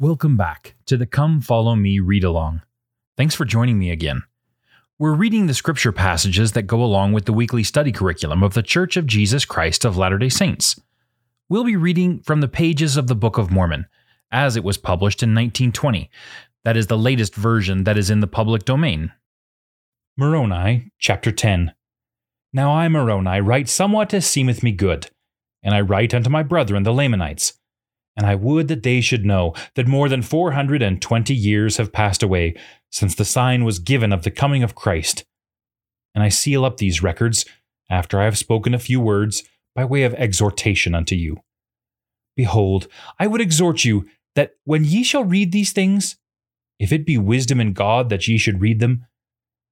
Welcome back to the Come Follow Me read along. Thanks for joining me again. We're reading the scripture passages that go along with the weekly study curriculum of the Church of Jesus Christ of Latter day Saints. We'll be reading from the pages of the Book of Mormon, as it was published in 1920. That is the latest version that is in the public domain. Moroni, chapter 10. Now I, Moroni, write somewhat as seemeth me good, and I write unto my brethren the Lamanites and I would that they should know that more than four hundred and twenty years have passed away since the sign was given of the coming of Christ. And I seal up these records, after I have spoken a few words, by way of exhortation unto you. Behold, I would exhort you that when ye shall read these things, if it be wisdom in God that ye should read them,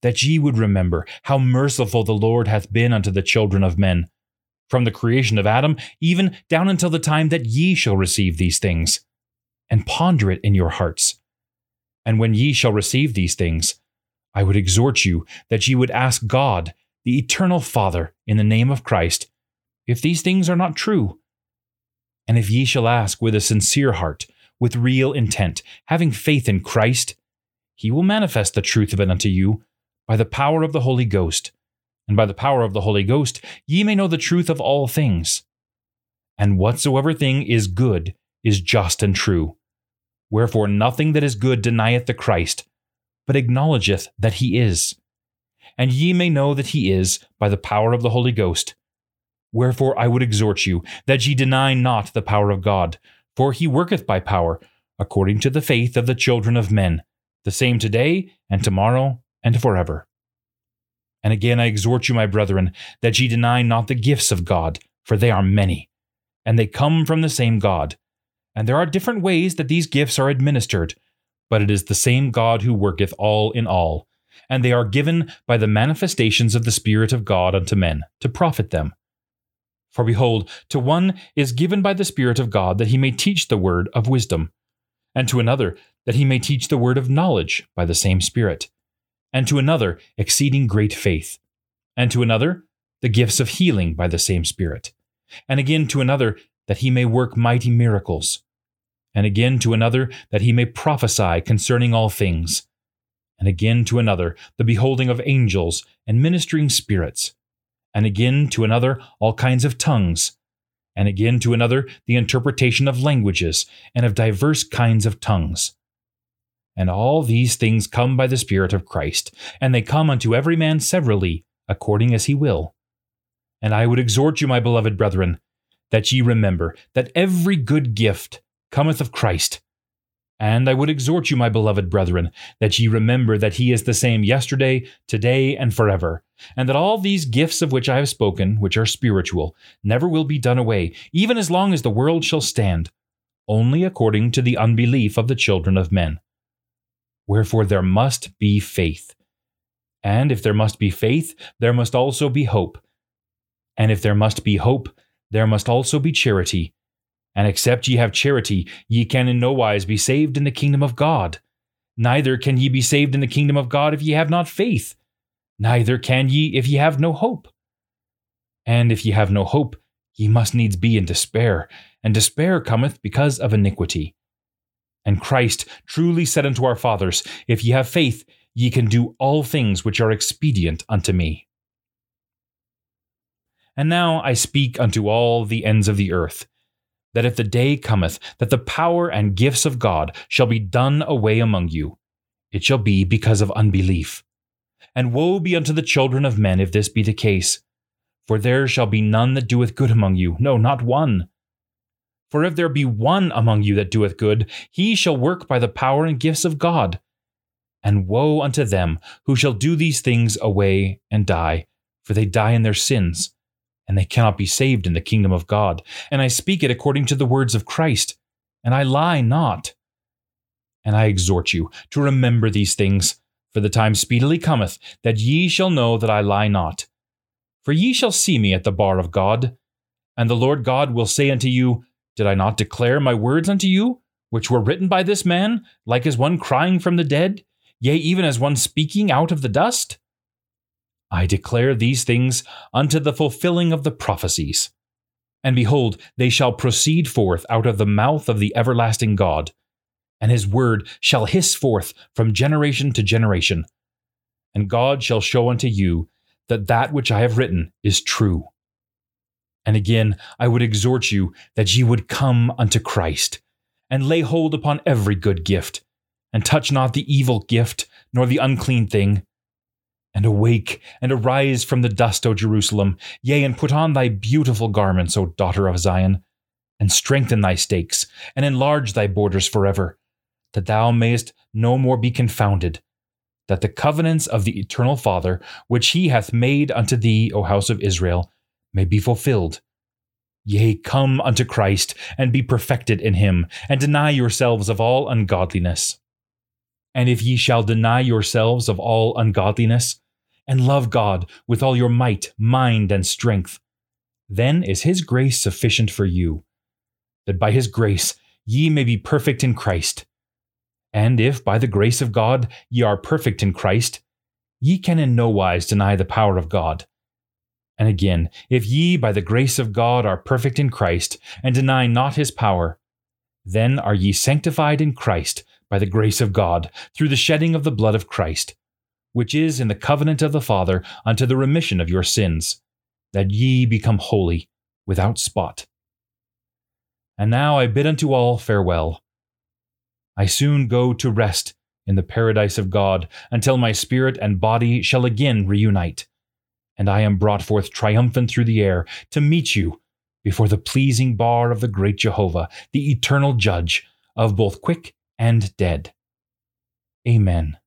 that ye would remember how merciful the Lord hath been unto the children of men from the creation of Adam, even down until the time that ye shall receive these things, and ponder it in your hearts. And when ye shall receive these things, I would exhort you that ye would ask God, the eternal Father, in the name of Christ, if these things are not true. And if ye shall ask with a sincere heart, with real intent, having faith in Christ, he will manifest the truth of it unto you by the power of the Holy Ghost and by the power of the Holy Ghost ye may know the truth of all things. And whatsoever thing is good is just and true. Wherefore nothing that is good denieth the Christ, but acknowledgeth that he is. And ye may know that he is by the power of the Holy Ghost. Wherefore I would exhort you that ye deny not the power of God, for he worketh by power, according to the faith of the children of men, the same today and tomorrow and forever. And again I exhort you, my brethren, that ye deny not the gifts of God, for they are many, and they come from the same God. And there are different ways that these gifts are administered, but it is the same God who worketh all in all, and they are given by the manifestations of the Spirit of God unto men, to profit them. For behold, to one is given by the Spirit of God that he may teach the word of wisdom, and to another that he may teach the word of knowledge by the same Spirit and to another exceeding great faith, and to another the gifts of healing by the same Spirit, and again to another that he may work mighty miracles, and again to another that he may prophesy concerning all things, and again to another the beholding of angels and ministering spirits, and again to another all kinds of tongues, and again to another the interpretation of languages and of divers kinds of tongues. And all these things come by the Spirit of Christ, and they come unto every man severally, according as he will. And I would exhort you, my beloved brethren, that ye remember that every good gift cometh of Christ. And I would exhort you, my beloved brethren, that ye remember that he is the same yesterday, today, and forever, and that all these gifts of which I have spoken, which are spiritual, never will be done away, even as long as the world shall stand, only according to the unbelief of the children of men. Wherefore there must be faith. And if there must be faith, there must also be hope. And if there must be hope, there must also be charity. And except ye have charity, ye can in no wise be saved in the kingdom of God. Neither can ye be saved in the kingdom of God if ye have not faith. Neither can ye if ye have no hope. And if ye have no hope, ye must needs be in despair, and despair cometh because of iniquity. And Christ truly said unto our fathers, If ye have faith, ye can do all things which are expedient unto me. And now I speak unto all the ends of the earth, that if the day cometh that the power and gifts of God shall be done away among you, it shall be because of unbelief. And woe be unto the children of men if this be the case. For there shall be none that doeth good among you, no, not one. For if there be one among you that doeth good, he shall work by the power and gifts of God. And woe unto them who shall do these things away and die, for they die in their sins, and they cannot be saved in the kingdom of God. And I speak it according to the words of Christ, and I lie not. And I exhort you to remember these things, for the time speedily cometh that ye shall know that I lie not. For ye shall see me at the bar of God, and the Lord God will say unto you, did I not declare my words unto you, which were written by this man, like as one crying from the dead, yea, even as one speaking out of the dust? I declare these things unto the fulfilling of the prophecies. And behold, they shall proceed forth out of the mouth of the everlasting God. and his word shall hiss forth from generation to generation. And God shall show unto you that that which I have written is true. And again, I would exhort you that ye would come unto Christ, and lay hold upon every good gift, and touch not the evil gift, nor the unclean thing. And awake, and arise from the dust, O Jerusalem, yea, and put on thy beautiful garments, O daughter of Zion, and strengthen thy stakes, and enlarge thy borders forever, that thou mayest no more be confounded, that the covenants of the eternal Father, which he hath made unto thee, O house of Israel, may be fulfilled. Yea, come unto Christ, and be perfected in him, and deny yourselves of all ungodliness. And if ye shall deny yourselves of all ungodliness, and love God with all your might, mind, and strength, then is his grace sufficient for you, that by his grace ye may be perfect in Christ. And if by the grace of God ye are perfect in Christ, ye can in no wise deny the power of God. And again, if ye by the grace of God are perfect in Christ, and deny not his power, then are ye sanctified in Christ by the grace of God, through the shedding of the blood of Christ, which is in the covenant of the Father unto the remission of your sins, that ye become holy, without spot. And now I bid unto all farewell. I soon go to rest in the paradise of God until my spirit and body shall again reunite and I am brought forth triumphant through the air to meet you before the pleasing bar of the great Jehovah, the eternal judge of both quick and dead. Amen.